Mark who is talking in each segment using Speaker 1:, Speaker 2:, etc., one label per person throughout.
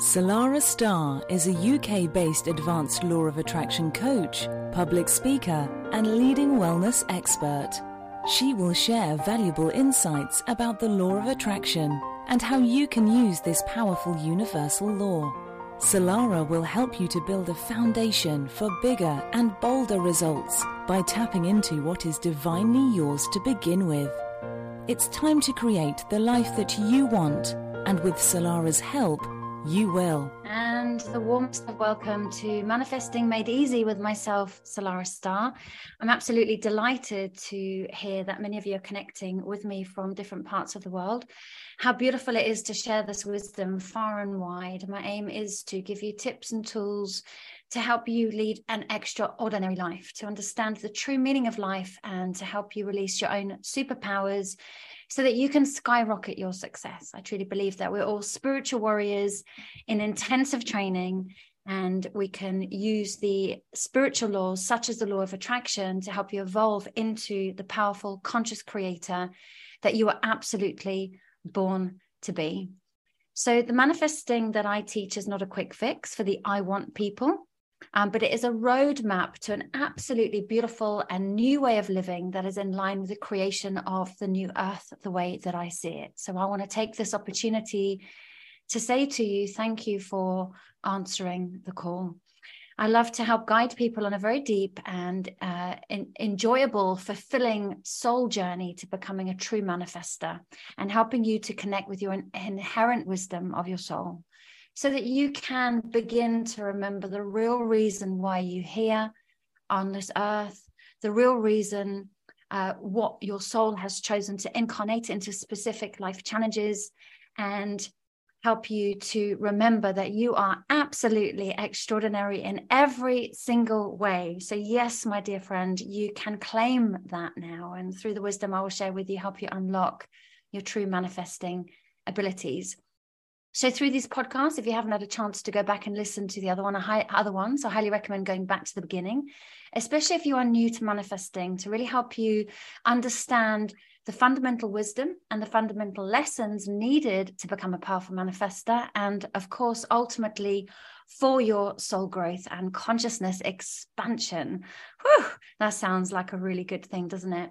Speaker 1: Salarah Starre is a UK based advanced law of attraction coach, public speaker, and leading wellness expert. She will share valuable insights about the law of attraction and how you can use this powerful universal law. Salarah will help you to build a foundation for bigger and bolder results by tapping into what is divinely yours to begin with. It's time to create the life that you want, and with Salarah's help, you will.
Speaker 2: And the warmest of welcome to Manifesting Made Easy with myself, Salarah Starre. I'm absolutely delighted to hear that many of you are connecting with me from different parts of the world. How beautiful it is to share this wisdom far and wide. My aim is to give you tips and tools to help you lead an extraordinary life, to understand the true meaning of life, and to help you release your own superpowers so that you can skyrocket your success. I truly believe that we're all spiritual warriors in intensive training, and we can use the spiritual laws, such as the law of attraction, to help you evolve into the powerful, conscious creator that you are absolutely born to be. So, the manifesting that I teach is not a quick fix for the I want people. Um, but it is a roadmap to an absolutely beautiful and new way of living that is in line with the creation of the new earth, the way that I see it. So I want to take this opportunity to say to you, thank you for answering the call. I love to help guide people on a very deep and uh, in, enjoyable, fulfilling soul journey to becoming a true manifester and helping you to connect with your in- inherent wisdom of your soul so that you can begin to remember the real reason why you're here on this earth, the real reason uh, what your soul has chosen to incarnate into specific life challenges and help you to remember that you are absolutely extraordinary in every single way. So, yes, my dear friend, you can claim that now. And through the wisdom I will share with you, help you unlock your true manifesting abilities. So through these podcasts, if you haven't had a chance to go back and listen to the other one, other ones, I highly recommend going back to the beginning, especially if you are new to manifesting, to really help you understand the fundamental wisdom and the fundamental lessons needed to become a powerful manifester, and of course, ultimately for your soul growth and consciousness expansion. Whew, that sounds like a really good thing, doesn't it?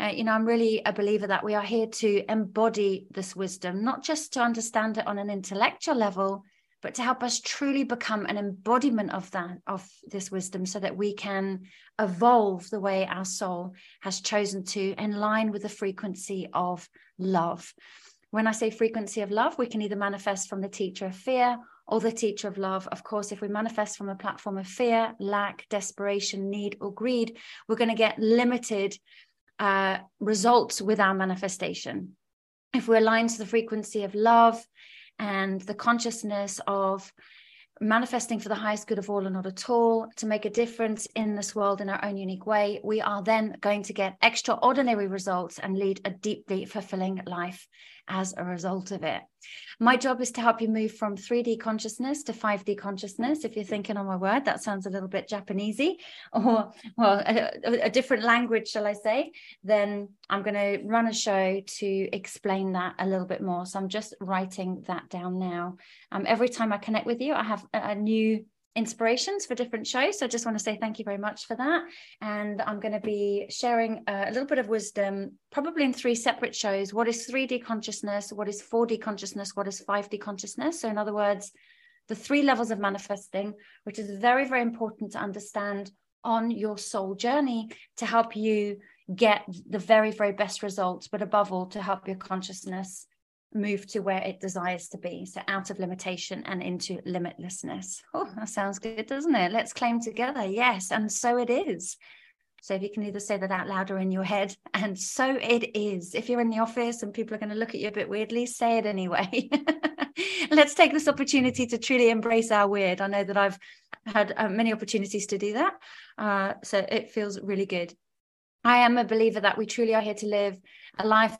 Speaker 2: Uh, you know, I'm really a believer that we are here to embody this wisdom, not just to understand it on an intellectual level, but to help us truly become an embodiment of that, of this wisdom, so that we can evolve the way our soul has chosen to, in line with the frequency of love. When I say frequency of love, we can either manifest from the teacher of fear or the teacher of love. Of course, if we manifest from a platform of fear, lack, desperation, need, or greed, we're going to get limited uh, results with our manifestation. If we align to the frequency of love and the consciousness of manifesting for the highest good of all and not at all, to make a difference in this world in our own unique way, we are then going to get extraordinary results and lead a deeply fulfilling life as a result of it. My job is to help you move from 3D consciousness to 5D consciousness. If you're thinking, oh my word, that sounds a little bit Japanesey or, well, a, a different language, shall I say, then I'm going to run a show to explain that a little bit more. So I'm just writing that down now. Um, every time I connect with you, I have a, a new inspirations for different shows. So I just want to say thank you very much for that. And I'm going to be sharing uh, a little bit of wisdom, probably in three separate shows. What is 3D consciousness? What is 4D consciousness? What is 5D consciousness? So, in other words, the three levels of manifesting, which is very, very important to understand on your soul journey to help you get the very, very best results, but above all, to help your consciousness move to where it desires to be. So out of limitation and into limitlessness. Oh, that sounds good, doesn't it? Let's claim together. Yes. And so it is. So if you can either say that out loud or in your head, and so it is. If you're in the office and people are going to look at you a bit weirdly, say it anyway. Let's take this opportunity to truly embrace our weird. I know that I've had uh, many opportunities to do that. Uh, so it feels really good. I am a believer that we truly are here to live a life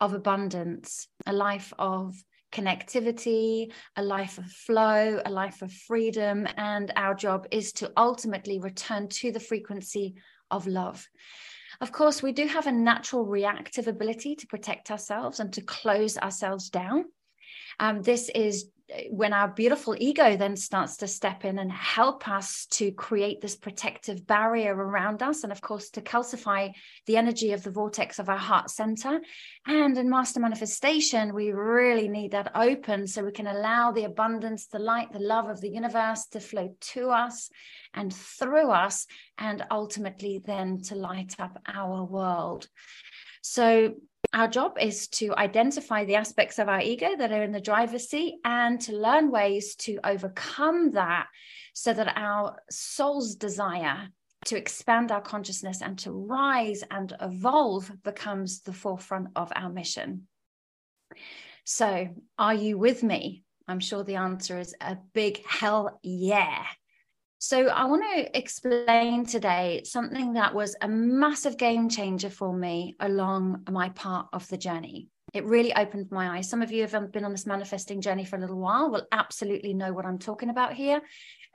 Speaker 2: of abundance, a life of connectivity, a life of flow, a life of freedom. And our job is to ultimately return to the frequency of love. Of course, we do have a natural reactive ability to protect ourselves and to close ourselves down. Um, this is when our beautiful ego then starts to step in and help us to create this protective barrier around us, and of course, to calcify the energy of the vortex of our heart center. And in master manifestation, we really need that open so we can allow the abundance, the light, the love of the universe to flow to us and through us, and ultimately then to light up our world. So, our job is to identify the aspects of our ego that are in the driver's seat and to learn ways to overcome that so that our soul's desire to expand our consciousness and to rise and evolve becomes the forefront of our mission. So, are you with me? I'm sure the answer is a big hell yeah. So, I want to explain today something that was a massive game changer for me along my part of the journey. It really opened my eyes. Some of you have um, been on this manifesting journey for a little while will absolutely know what I'm talking about here.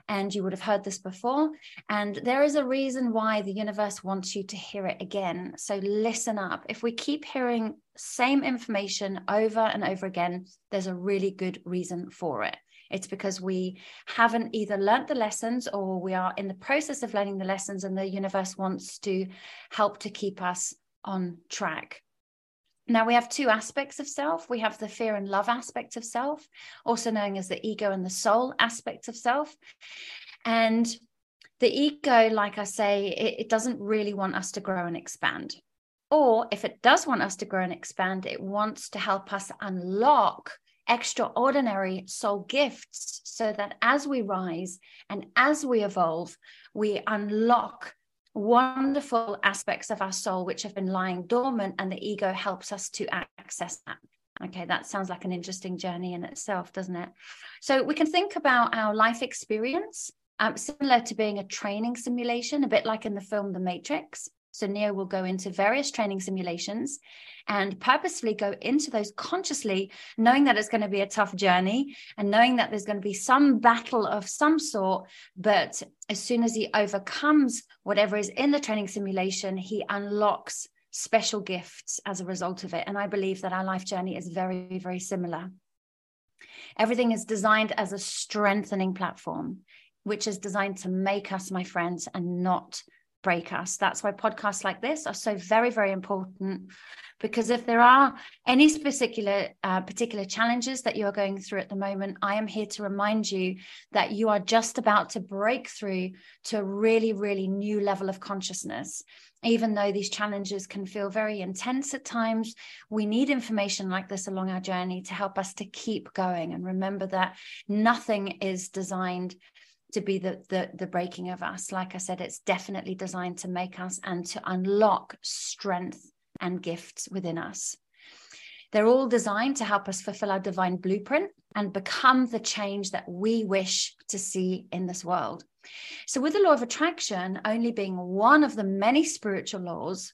Speaker 2: And you would have heard this before. And there is a reason why the universe wants you to hear it again. So listen up. If we keep hearing same information over and over again, there's a really good reason for it. It's because we haven't either learnt the lessons or we are in the process of learning the lessons, and the universe wants to help to keep us on track. Now, we have two aspects of self. We have the fear and love aspect of self, also known as the ego and the soul aspect of self. And the ego, like I say, it, it, doesn't really want us to grow and expand. Or if it does want us to grow and expand, it wants to help us unlock extraordinary soul gifts so that as we rise and as we evolve, we unlock wonderful aspects of our soul which have been lying dormant, and the ego helps us to access that. Okay, that sounds like an interesting journey in itself, doesn't it? So we can think about our life experience, um, similar to being a training simulation, a bit like in the film The Matrix. So Neo will go into various training simulations and purposefully go into those consciously, knowing that it's going to be a tough journey and knowing that there's going to be some battle of some sort. But as soon as he overcomes whatever is in the training simulation, he unlocks special gifts as a result of it. And I believe that our life journey is very, very similar. Everything is designed as a strengthening platform, which is designed to make us, my friends, and not break us. That's why podcasts like this are so very, very important. Because if there are any particular uh, particular challenges that you are going through at the moment, I am here to remind you that you are just about to break through to a really, really new level of consciousness. Even though these challenges can feel very intense at times, we need information like this along our journey to help us to keep going. And remember that nothing is designed to be the, the the breaking of us. Like i said it's definitely designed to make us and to unlock strength and gifts within us. They're all designed to help us fulfill our divine blueprint and become the change that we wish to see in this world. So with the law of attraction only being one of the many spiritual laws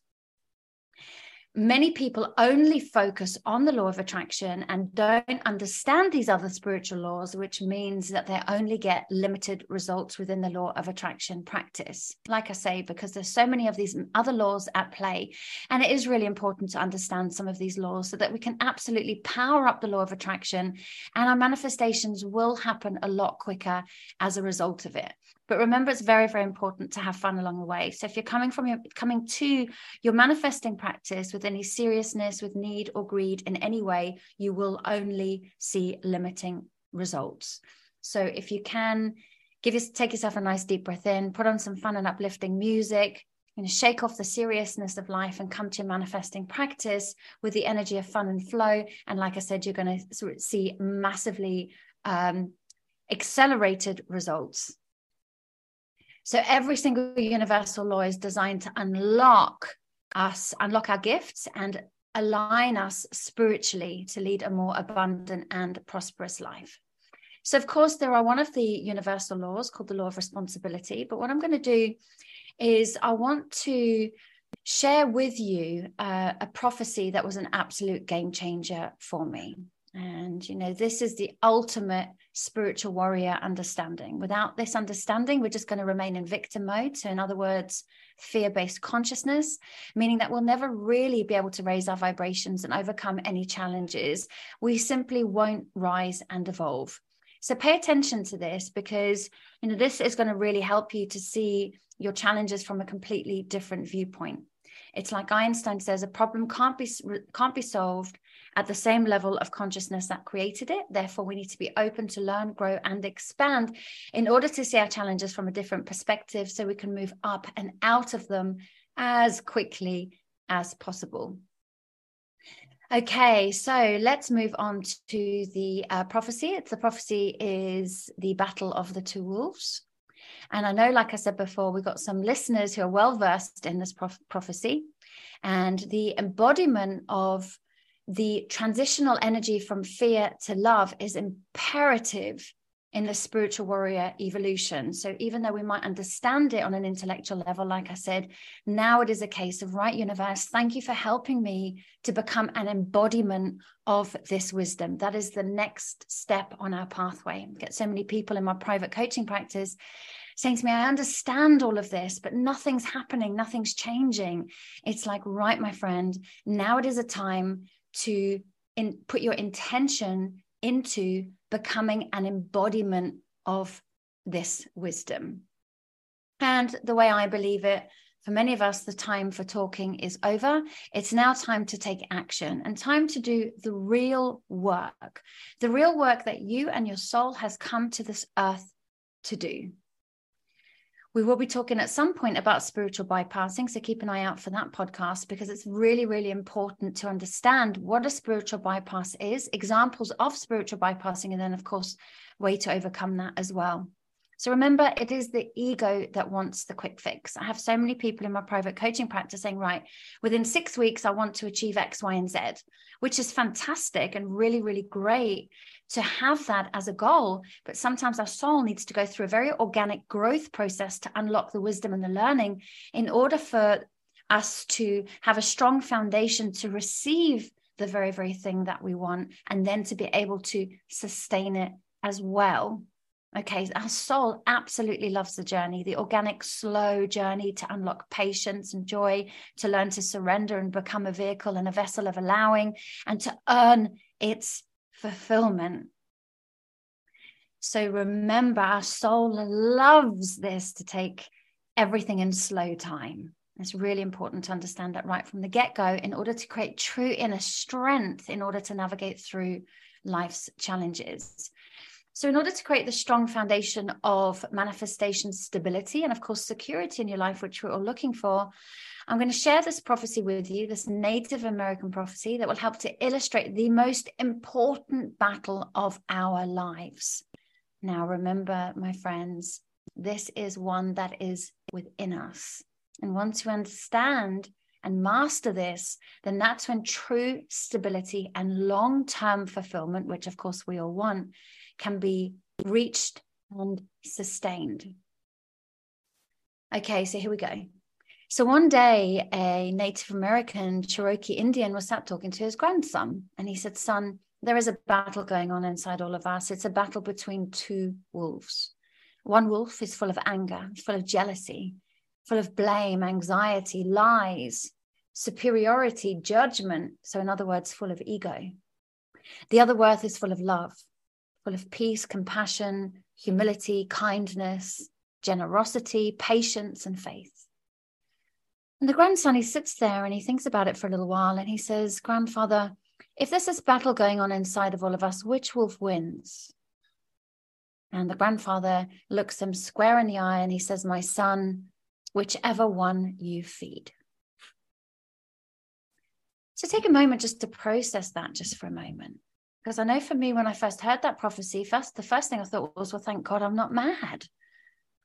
Speaker 2: many people only focus on the law of attraction and don't understand these other spiritual laws, which means that they only get limited results within the law of attraction practice. Like I say, because there's so many of these other laws at play. And it is really important to understand some of these laws so that we can absolutely power up the law of attraction and our manifestations will happen a lot quicker as a result of it. But remember, it's very, very important to have fun along the way. So if you're coming from your coming to your manifesting practice with any seriousness, with need or greed in any way, you will only see limiting results. So if you can give us take yourself a nice deep breath in, put on some fun and uplifting music, you know, shake off the seriousness of life and come to your manifesting practice with the energy of fun and flow. And like I said, you're going to see massively um, accelerated results so every single universal law is designed to unlock us, unlock our gifts, and align us spiritually to lead a more abundant and prosperous life. So, of course, there are one of the universal laws called the law of responsibility. But what I'm going to do is I want to share with you uh, a prophecy that was an absolute game changer for me. And, you know, this is the ultimate spiritual warrior understanding. Without this understanding, we're just going to remain in victim mode. So, in other words, fear based consciousness, meaning that we'll never really be able to raise our vibrations and overcome any challenges. We simply won't rise and evolve. So pay attention to this because you know this is going to really help you to see your challenges from a completely different viewpoint. It's like Einstein says a problem can't be can't be solved at the same level of consciousness that created it. Therefore, we need to be open to learn, grow, and expand in order to see our challenges from a different perspective so we can move up and out of them as quickly as possible. Okay, so let's move on to the uh, prophecy. It's the prophecy is the battle of the two wolves. And I know, like I said before, we've got some listeners who are well versed in this prof- prophecy. And the embodiment of the transitional energy from fear to love is imperative in the spiritual warrior evolution. So even though we might understand it on an intellectual level, like I said, now it is a case of, right, universe, thank you for helping me to become an embodiment of this wisdom. That is the next step on our pathway. I get so many people in my private coaching practice saying to me, I understand all of this, but nothing's happening, nothing's changing. It's like, right, my friend, now it is a time to in, put your intention into becoming an embodiment of this wisdom. And the way I believe it, for many of us, the time for talking is over. It's now time to take action and time to do the real work, the real work that you and your soul has come to this earth to do. We will be talking at some point about spiritual bypassing. So keep an eye out for that podcast because it's really, really important to understand what a spiritual bypass is, examples of spiritual bypassing, and then, of course, way to overcome that as well. So remember, it is the ego that wants the quick fix. I have so many people in my private coaching practice saying, right, within six weeks, I want to achieve X, Y, and Z, which is fantastic and really, really great to have that as a goal. But sometimes our soul needs to go through a very organic growth process to unlock the wisdom and the learning in order for us to have a strong foundation to receive the very, very thing that we want and then to be able to sustain it as well. Okay, our soul absolutely loves the journey, the organic, slow journey to unlock patience and joy, to learn to surrender and become a vehicle and a vessel of allowing, and to earn its fulfillment. So remember, our soul loves this to take everything in slow time. It's really important to understand that right from the get go in order to create true inner strength in order to navigate through life's challenges. So, in order to create the strong foundation of manifestation stability and, of course, security in your life, which we're all looking for, I'm going to share this prophecy with you, this Native American prophecy that will help to illustrate the most important battle of our lives. Now, remember, my friends, this is one that is within us. And once you understand and master this, then that's when true stability and long term fulfillment, which of course we all want, can be reached and sustained. Okay, so here we go. So one day, a Native American Cherokee Indian was sat talking to his grandson, and he said, Son, there is a battle going on inside all of us. It's a battle between two wolves. One wolf is full of anger, full of jealousy, full of blame, anxiety, lies, superiority, judgment. So, in other words, full of ego. The other worth is full of love, full of peace, compassion, humility, kindness, generosity, patience, and faith. And the grandson, he sits there and he thinks about it for a little while and he says, Grandfather, if there's this battle going on inside of all of us, which wolf wins? And the grandfather looks him square in the eye and he says, My son, whichever one you feed. So take a moment just to process that just for a moment. Because I know for me, when I first heard that prophecy, first the first thing I thought was, well, thank God I'm not mad.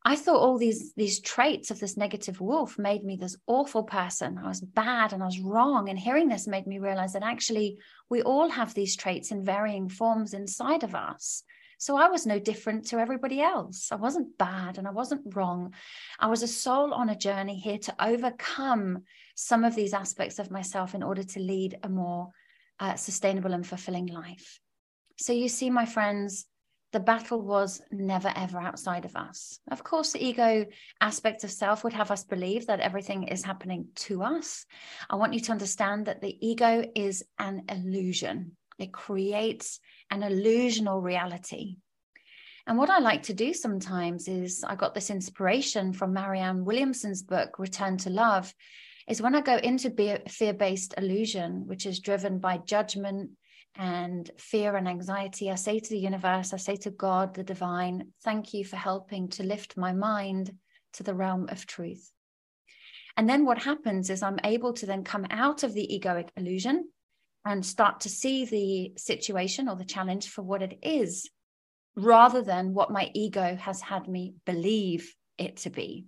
Speaker 2: I thought all these these traits of this negative wolf made me this awful person. I was bad and I was wrong. And hearing this made me realize that actually we all have these traits in varying forms inside of us. So I was no different to everybody else. I wasn't bad and I wasn't wrong. I was a soul on a journey here to overcome some of these aspects of myself in order to lead a more uh, sustainable and fulfilling life. So, you see, my friends, the battle was never ever outside of us. Of course, the ego aspect of self would have us believe that everything is happening to us. I want you to understand that the ego is an illusion, it creates an illusional reality. And what I like to do sometimes is I got this inspiration from Marianne Williamson's book, Return to Love, is when I go into fear based illusion, which is driven by judgment and fear and anxiety, I say to the universe, I say to God, the divine, thank you for helping to lift my mind to the realm of truth. And then what happens is I'm able to then come out of the egoic illusion and start to see the situation or the challenge for what it is, rather than what my ego has had me believe it to be.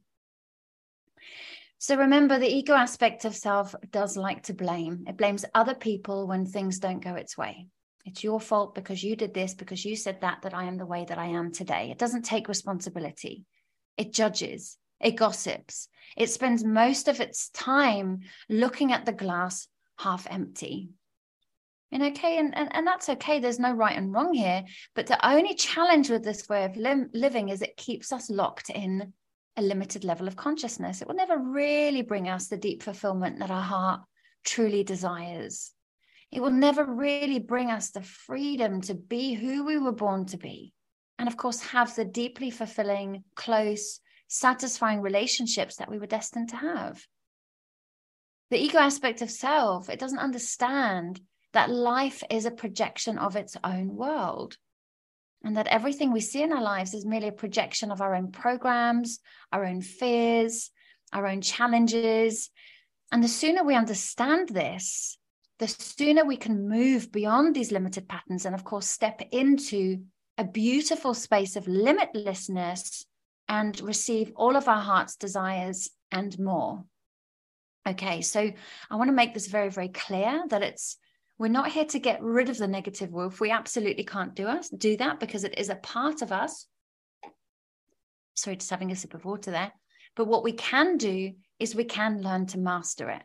Speaker 2: So remember, the ego aspect of self does like to blame. It blames other people when things don't go its way. It's your fault because you did this, because you said that, that I am the way that I am today. It doesn't take responsibility. It judges, it gossips, it spends most of its time looking at the glass half empty. And okay, and, and, and that's okay. There's no right and wrong here. But the only challenge with this way of li- living is it keeps us locked in a limited level of consciousness. It will never really bring us the deep fulfillment that our heart truly desires. It will never really bring us the freedom to be who we were born to be. And of course, have the deeply fulfilling, close, satisfying relationships that we were destined to have. The ego aspect of self, it doesn't understand that life is a projection of its own world. And that everything we see in our lives is merely a projection of our own programs, our own fears, our own challenges. And the sooner we understand this, the sooner we can move beyond these limited patterns and, of course, step into a beautiful space of limitlessness and receive all of our heart's desires and more. Okay, so I want to make this very, very clear that it's we're not here to get rid of the negative wolf. We absolutely can't do us do that because it is a part of us. Sorry, just having a sip of water there. But what we can do is we can learn to master it.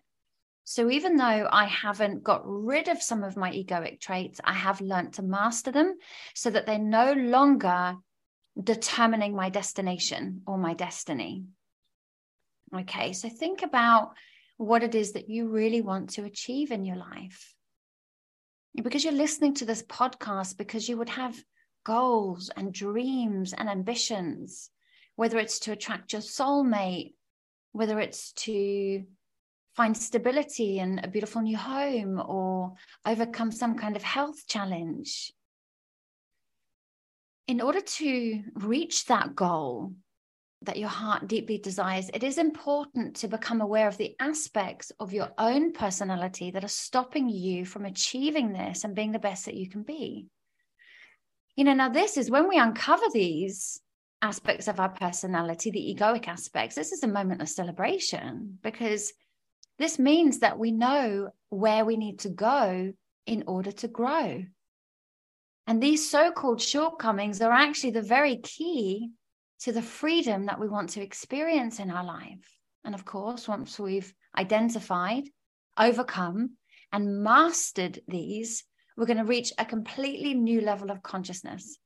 Speaker 2: So even though I haven't got rid of some of my egoic traits, I have learned to master them so that they're no longer determining my destination or my destiny. Okay, so think about what it is that you really want to achieve in your life because you're listening to this podcast because you would have goals and dreams and ambitions, whether it's to attract your soulmate, whether it's to find stability in a beautiful new home or overcome some kind of health challenge. In order to reach that goal, that your heart deeply desires, it is important to become aware of the aspects of your own personality that are stopping you from achieving this and being the best that you can be. You know, now this is when we uncover these aspects of our personality, the egoic aspects, this is a moment of celebration because this means that we know where we need to go in order to grow. And these so called shortcomings are actually the very key to the freedom that we want to experience in our life. And of course, once we've identified, overcome, and mastered these, we're going to reach a completely new level of consciousness.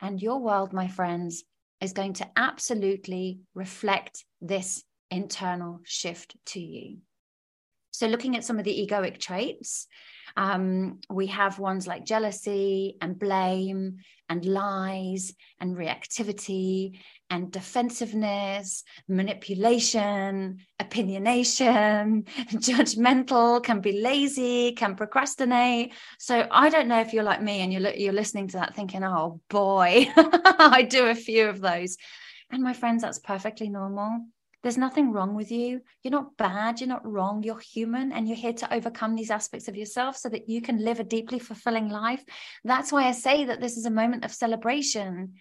Speaker 2: And your world, my friends, is going to absolutely reflect this internal shift to you. So, looking at some of the egoic traits, um, we have ones like jealousy and blame and lies and reactivity and defensiveness, manipulation, opinionation, judgmental, can be lazy, can procrastinate. So I don't know if you're like me and you're you're listening to that thinking, "Oh boy, I do a few of those." And my friends, that's perfectly normal. There's nothing wrong with you. You're not bad. You're not wrong. You're human and you're here to overcome these aspects of yourself so that you can live a deeply fulfilling life. That's why I say that this is a moment of celebration.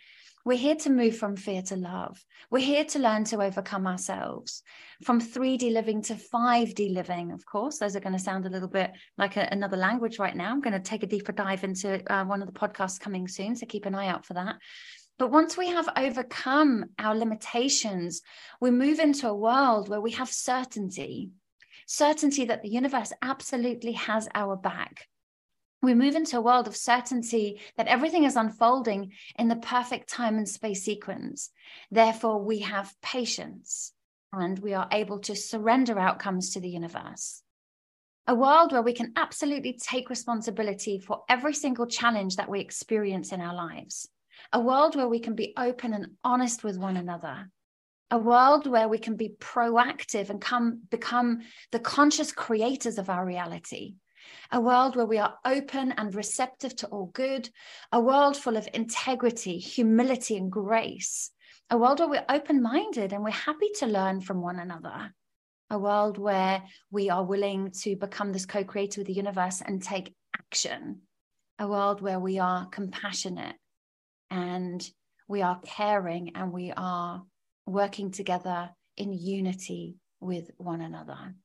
Speaker 2: We're here to move from fear to love. We're here to learn to overcome ourselves from 3D living to 5D living. Of course, those are going to sound a little bit like a, another language right now. I'm going to take a deeper dive into uh, one of the podcasts coming soon. So keep an eye out for that. But once we have overcome our limitations, we move into a world where we have certainty certainty that the universe absolutely has our back. We move into a world of certainty that everything is unfolding in the perfect time and space sequence. Therefore, we have patience and we are able to surrender outcomes to the universe. A world where we can absolutely take responsibility for every single challenge that we experience in our lives a world where we can be open and honest with one another, a world where we can be proactive and come become the conscious creators of our reality. A world where we are open and receptive to all good, a world full of integrity, humility, and grace, a world where we're open minded and we're happy to learn from one another, a world where we are willing to become this co creator with the universe and take action, a world where we are compassionate and we are caring and we are working together in unity with one another.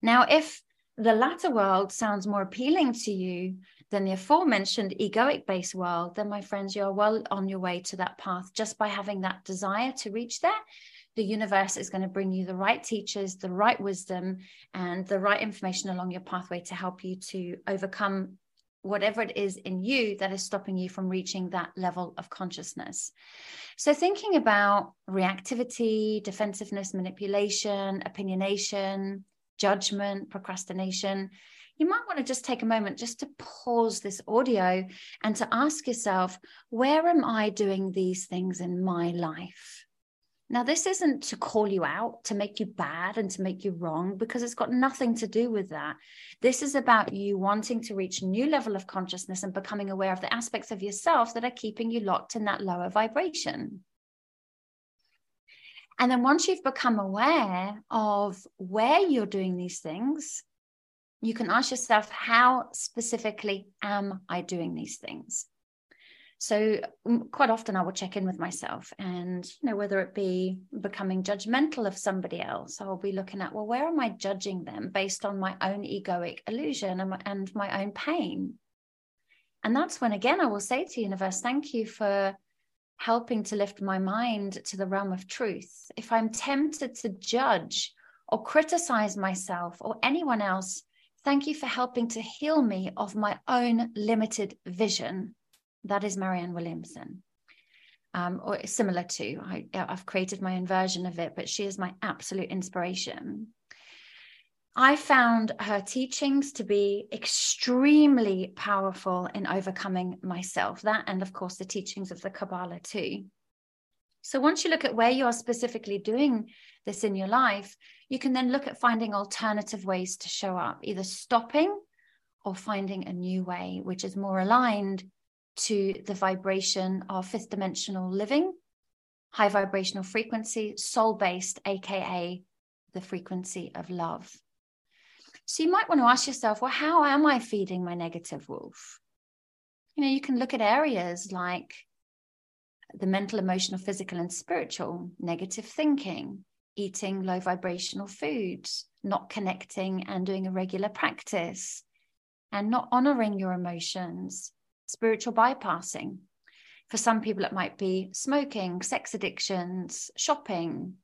Speaker 2: Now, if the latter world sounds more appealing to you than the aforementioned egoic based world, then my friends, you're well on your way to that path just by having that desire to reach there. The universe is going to bring you the right teachers, the right wisdom, and the right information along your pathway to help you to overcome whatever it is in you that is stopping you from reaching that level of consciousness. So, thinking about reactivity, defensiveness, manipulation, opinionation, judgment, procrastination, you might want to just take a moment just to pause this audio and to ask yourself, where am I doing these things in my life? Now, this isn't to call you out, to make you bad and to make you wrong, because it's got nothing to do with that. This is about you wanting to reach a new level of consciousness and becoming aware of the aspects of yourself that are keeping you locked in that lower vibration. And then once you've become aware of where you're doing these things, you can ask yourself, how specifically am I doing these things? So quite often I will check in with myself and you know whether it be becoming judgmental of somebody else I'll be looking at well where am I judging them based on my own egoic illusion and my, and my own pain and that's when again I will say to universe thank you for helping to lift my mind to the realm of truth, if I'm tempted to judge or criticize myself or anyone else, thank you for helping to heal me of my own limited vision. That is Marianne Williamson. Um, or similar to, I, I've created my own version of it, but she is my absolute inspiration. I found her teachings to be extremely powerful in overcoming myself. That, and of course, the teachings of the Kabbalah too. So, once you look at where you are specifically doing this in your life, you can then look at finding alternative ways to show up, either stopping or finding a new way, which is more aligned to the vibration of fifth dimensional living, high vibrational frequency, soul based, AKA the frequency of love. So you might want to ask yourself, well, how am I feeding my negative wolf? You know, you can look at areas like the mental, emotional, physical, and spiritual, negative thinking, eating low vibrational foods, not connecting and doing a regular practice, and not honoring your emotions, spiritual bypassing. For some people, it might be smoking, sex addictions, shopping,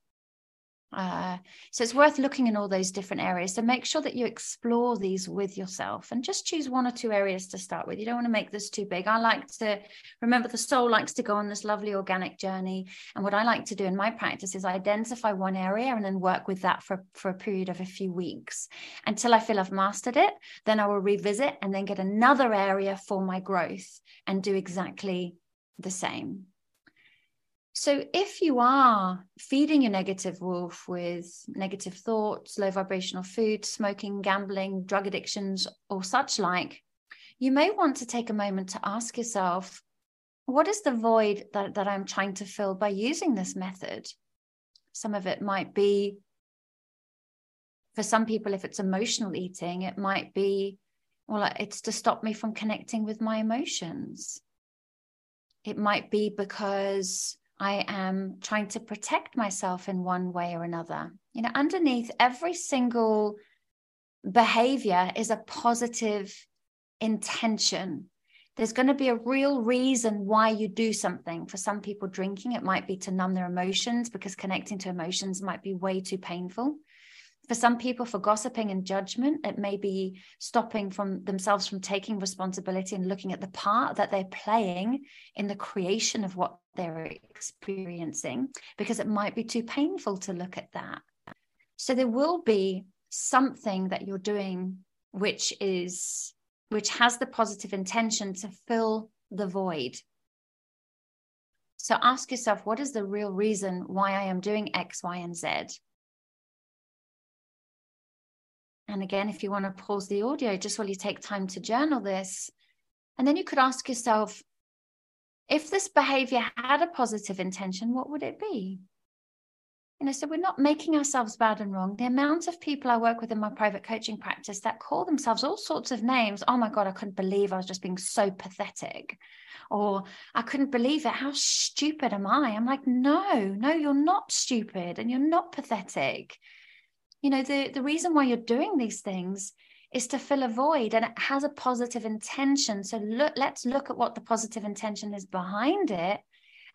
Speaker 2: uh, so it's worth looking in all those different areas. So make sure that you explore these with yourself and just choose one or two areas to start with. You don't want to make this too big. I like to remember the soul likes to go on this lovely organic journey. And what I like to do in my practice is identify one area and then work with that for, for a period of a few weeks until I feel I've mastered it. Then I will revisit and then get another area for my growth and do exactly the same. So, if you are feeding your negative wolf with negative thoughts, low vibrational food, smoking, gambling, drug addictions, or such like, you may want to take a moment to ask yourself, what is the void that, that I'm trying to fill by using this method? Some of it might be, for some people, if it's emotional eating, it might be, well, it's to stop me from connecting with my emotions. It might be because I am trying to protect myself in one way or another. You know, underneath every single behavior is a positive intention. There's going to be a real reason why you do something. For some people, drinking, it might be to numb their emotions because connecting to emotions might be way too painful for some people for gossiping and judgment it may be stopping from themselves from taking responsibility and looking at the part that they're playing in the creation of what they're experiencing because it might be too painful to look at that so there will be something that you're doing which is which has the positive intention to fill the void So ask yourself, what is the real reason why I am doing X, Y, and Z? And again, if you want to pause the audio, just while you take time to journal this, and then you could ask yourself, if this behavior had a positive intention, what would it be? You know, so we're not making ourselves bad and wrong. The amount of people I work with in my private coaching practice that call themselves all sorts of names. Oh my God, I couldn't believe I was just being so pathetic. Or I couldn't believe it. How stupid am I? I'm like, no, no, you're not stupid and you're not pathetic. You know, the, the reason why you're doing these things is to fill a void and it has a positive intention. So look, let's look at what the positive intention is behind it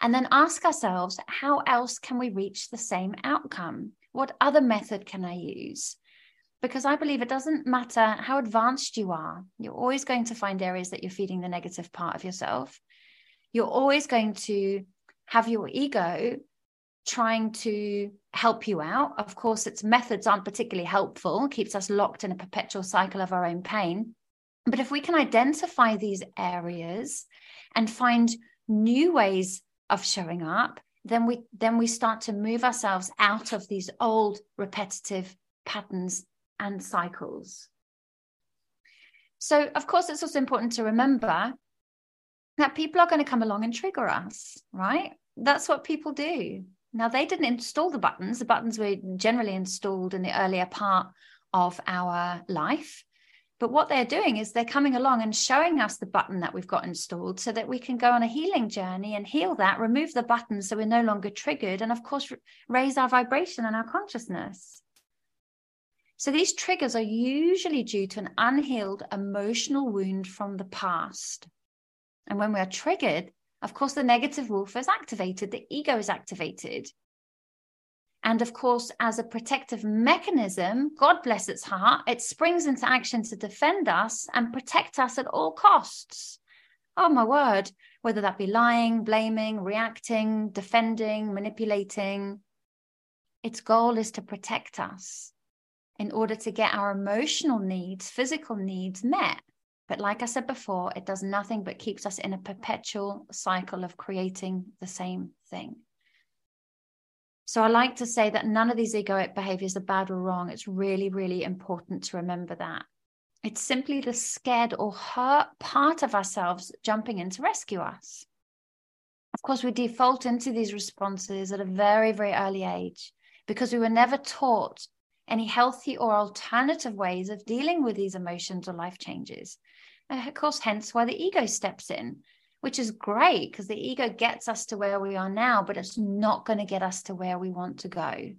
Speaker 2: and then ask ourselves, how else can we reach the same outcome? What other method can I use? Because I believe it doesn't matter how advanced you are, you're always going to find areas that you're feeding the negative part of yourself. You're always going to have your ego trying to help you out. Of course, its methods aren't particularly helpful, keeps us locked in a perpetual cycle of our own pain. But if we can identify these areas and find new ways of showing up then we then we start to move ourselves out of these old repetitive patterns and cycles so of course it's also important to remember that people are going to come along and trigger us right that's what people do now they didn't install the buttons the buttons were generally installed in the earlier part of our life but what they're doing is they're coming along and showing us the button that we've got installed so that we can go on a healing journey and heal that, remove the button so we're no longer triggered, and of course, raise our vibration and our consciousness. So these triggers are usually due to an unhealed emotional wound from the past. And when we are triggered, of course, the negative wolf is activated, the ego is activated. And of course, as a protective mechanism, God bless its heart, it springs into action to defend us and protect us at all costs. Oh, my word, whether that be lying, blaming, reacting, defending, manipulating, its goal is to protect us in order to get our emotional needs, physical needs met. But like I said before, it does nothing but keeps us in a perpetual cycle of creating the same thing. So I like to say that none of these egoic behaviors are bad or wrong. It's really, really important to remember that. It's simply the scared or hurt part of ourselves jumping in to rescue us. Of course, we default into these responses at a very, very early age because we were never taught any healthy or alternative ways of dealing with these emotions or life changes. Of course, hence why the ego steps in which is great because the ego gets us to where we are now, but it's not going to get us to where we want to go.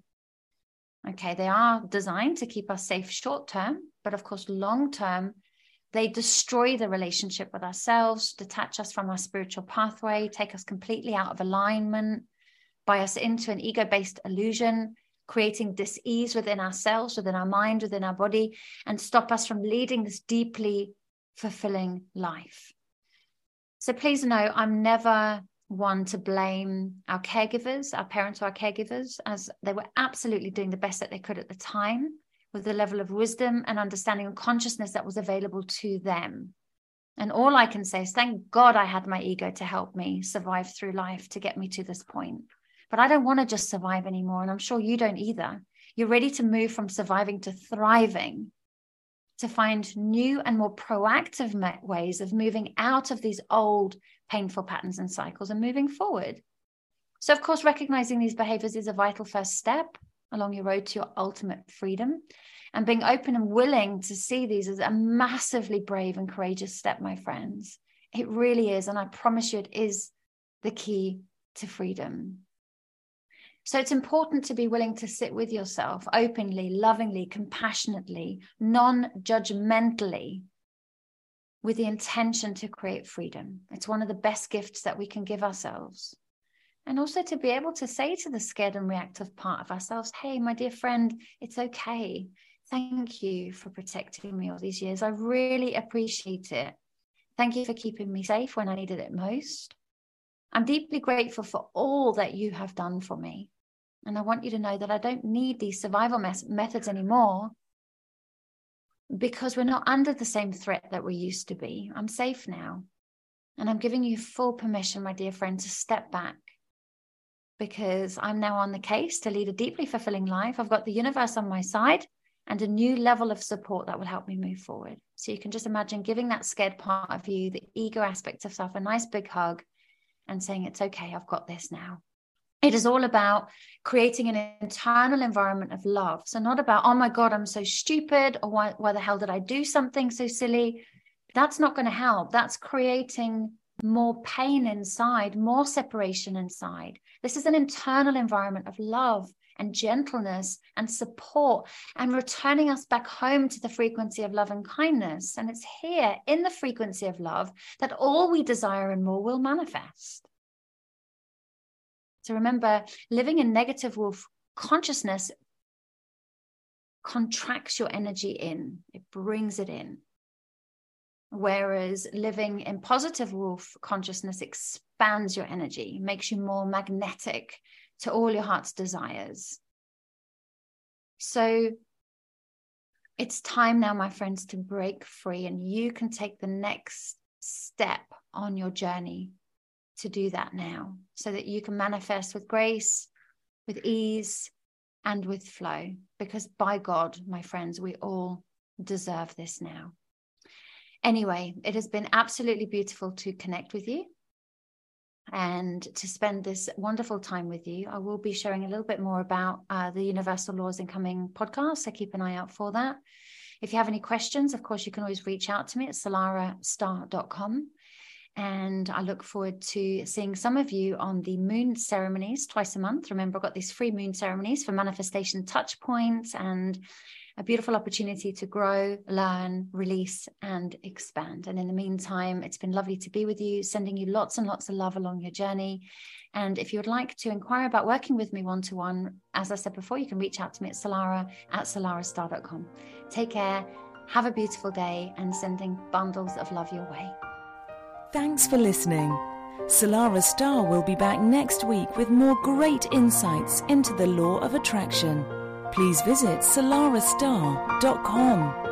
Speaker 2: Okay, they are designed to keep us safe short term, but of course, long term, they destroy the relationship with ourselves, detach us from our spiritual pathway, take us completely out of alignment, buy us into an ego based illusion, creating dis-ease within ourselves, within our mind, within our body, and stop us from leading this deeply fulfilling life. So please know I'm never one to blame our caregivers, our parents or our caregivers, as they were absolutely doing the best that they could at the time with the level of wisdom and understanding and consciousness that was available to them. And all I can say is thank God I had my ego to help me survive through life to get me to this point. But I don't want to just survive anymore. And I'm sure you don't either. You're ready to move from surviving to thriving to find new and more proactive ways of moving out of these old painful patterns and cycles and moving forward. So, of course, recognizing these behaviors is a vital first step along your road to your ultimate freedom. And being open and willing to see these as a massively brave and courageous step, my friends. It really is. And I promise you, it is the key to freedom. So it's important to be willing to sit with yourself openly, lovingly, compassionately, non judgmentally, with the intention to create freedom. It's one of the best gifts that we can give ourselves. And also to be able to say to the scared and reactive part of ourselves, hey, my dear friend, it's okay. Thank you for protecting me all these years. I really appreciate it. Thank you for keeping me safe when I needed it most. I'm deeply grateful for all that you have done for me. And I want you to know that I don't need these survival mes- methods anymore because we're not under the same threat that we used to be. I'm safe now. And I'm giving you full permission, my dear friend, to step back because I'm now on the case to lead a deeply fulfilling life. I've got the universe on my side and a new level of support that will help me move forward. So you can just imagine giving that scared part of you, the ego aspect of self, a nice big hug and saying, It's okay, I've got this now. It is all about creating an internal environment of love. So, not about, oh my God, I'm so stupid, or why, why the hell did I do something so silly? That's not going to help. That's creating more pain inside, more separation inside. This is an internal environment of love and gentleness and support and returning us back home to the frequency of love and kindness. And it's here in the frequency of love that all we desire and more will manifest. So remember, living in negative wolf consciousness contracts your energy in, it brings it in. Whereas living in positive wolf consciousness expands your energy, makes you more magnetic to all your heart's desires. So it's time now, my friends, to break free, and you can take the next step on your journey to do that now so that you can manifest with grace, with ease, and with flow. Because by God, my friends, we all deserve this now. Anyway, it has been absolutely beautiful to connect with you and to spend this wonderful time with you. I will be sharing a little bit more about uh, the Universal Laws in coming podcasts, so keep an eye out for that. If you have any questions, of course, you can always reach out to me at salarahstarre.com. And I look forward to seeing some of you on the moon ceremonies twice a month. Remember, I've got these free moon ceremonies for manifestation touch points and a beautiful opportunity to grow, learn, release, and expand. And in the meantime, it's been lovely to be with you, sending you lots and lots of love along your journey. And if you would like to inquire about working with me one to one, as I said before, you can reach out to me at salarah at salarahstarre.com. Take care, have a beautiful day, and sending bundles of love your way.
Speaker 1: Thanks for listening. Salarah Starre will be back next week with more great insights into the law of attraction please visit salarahstarre.com.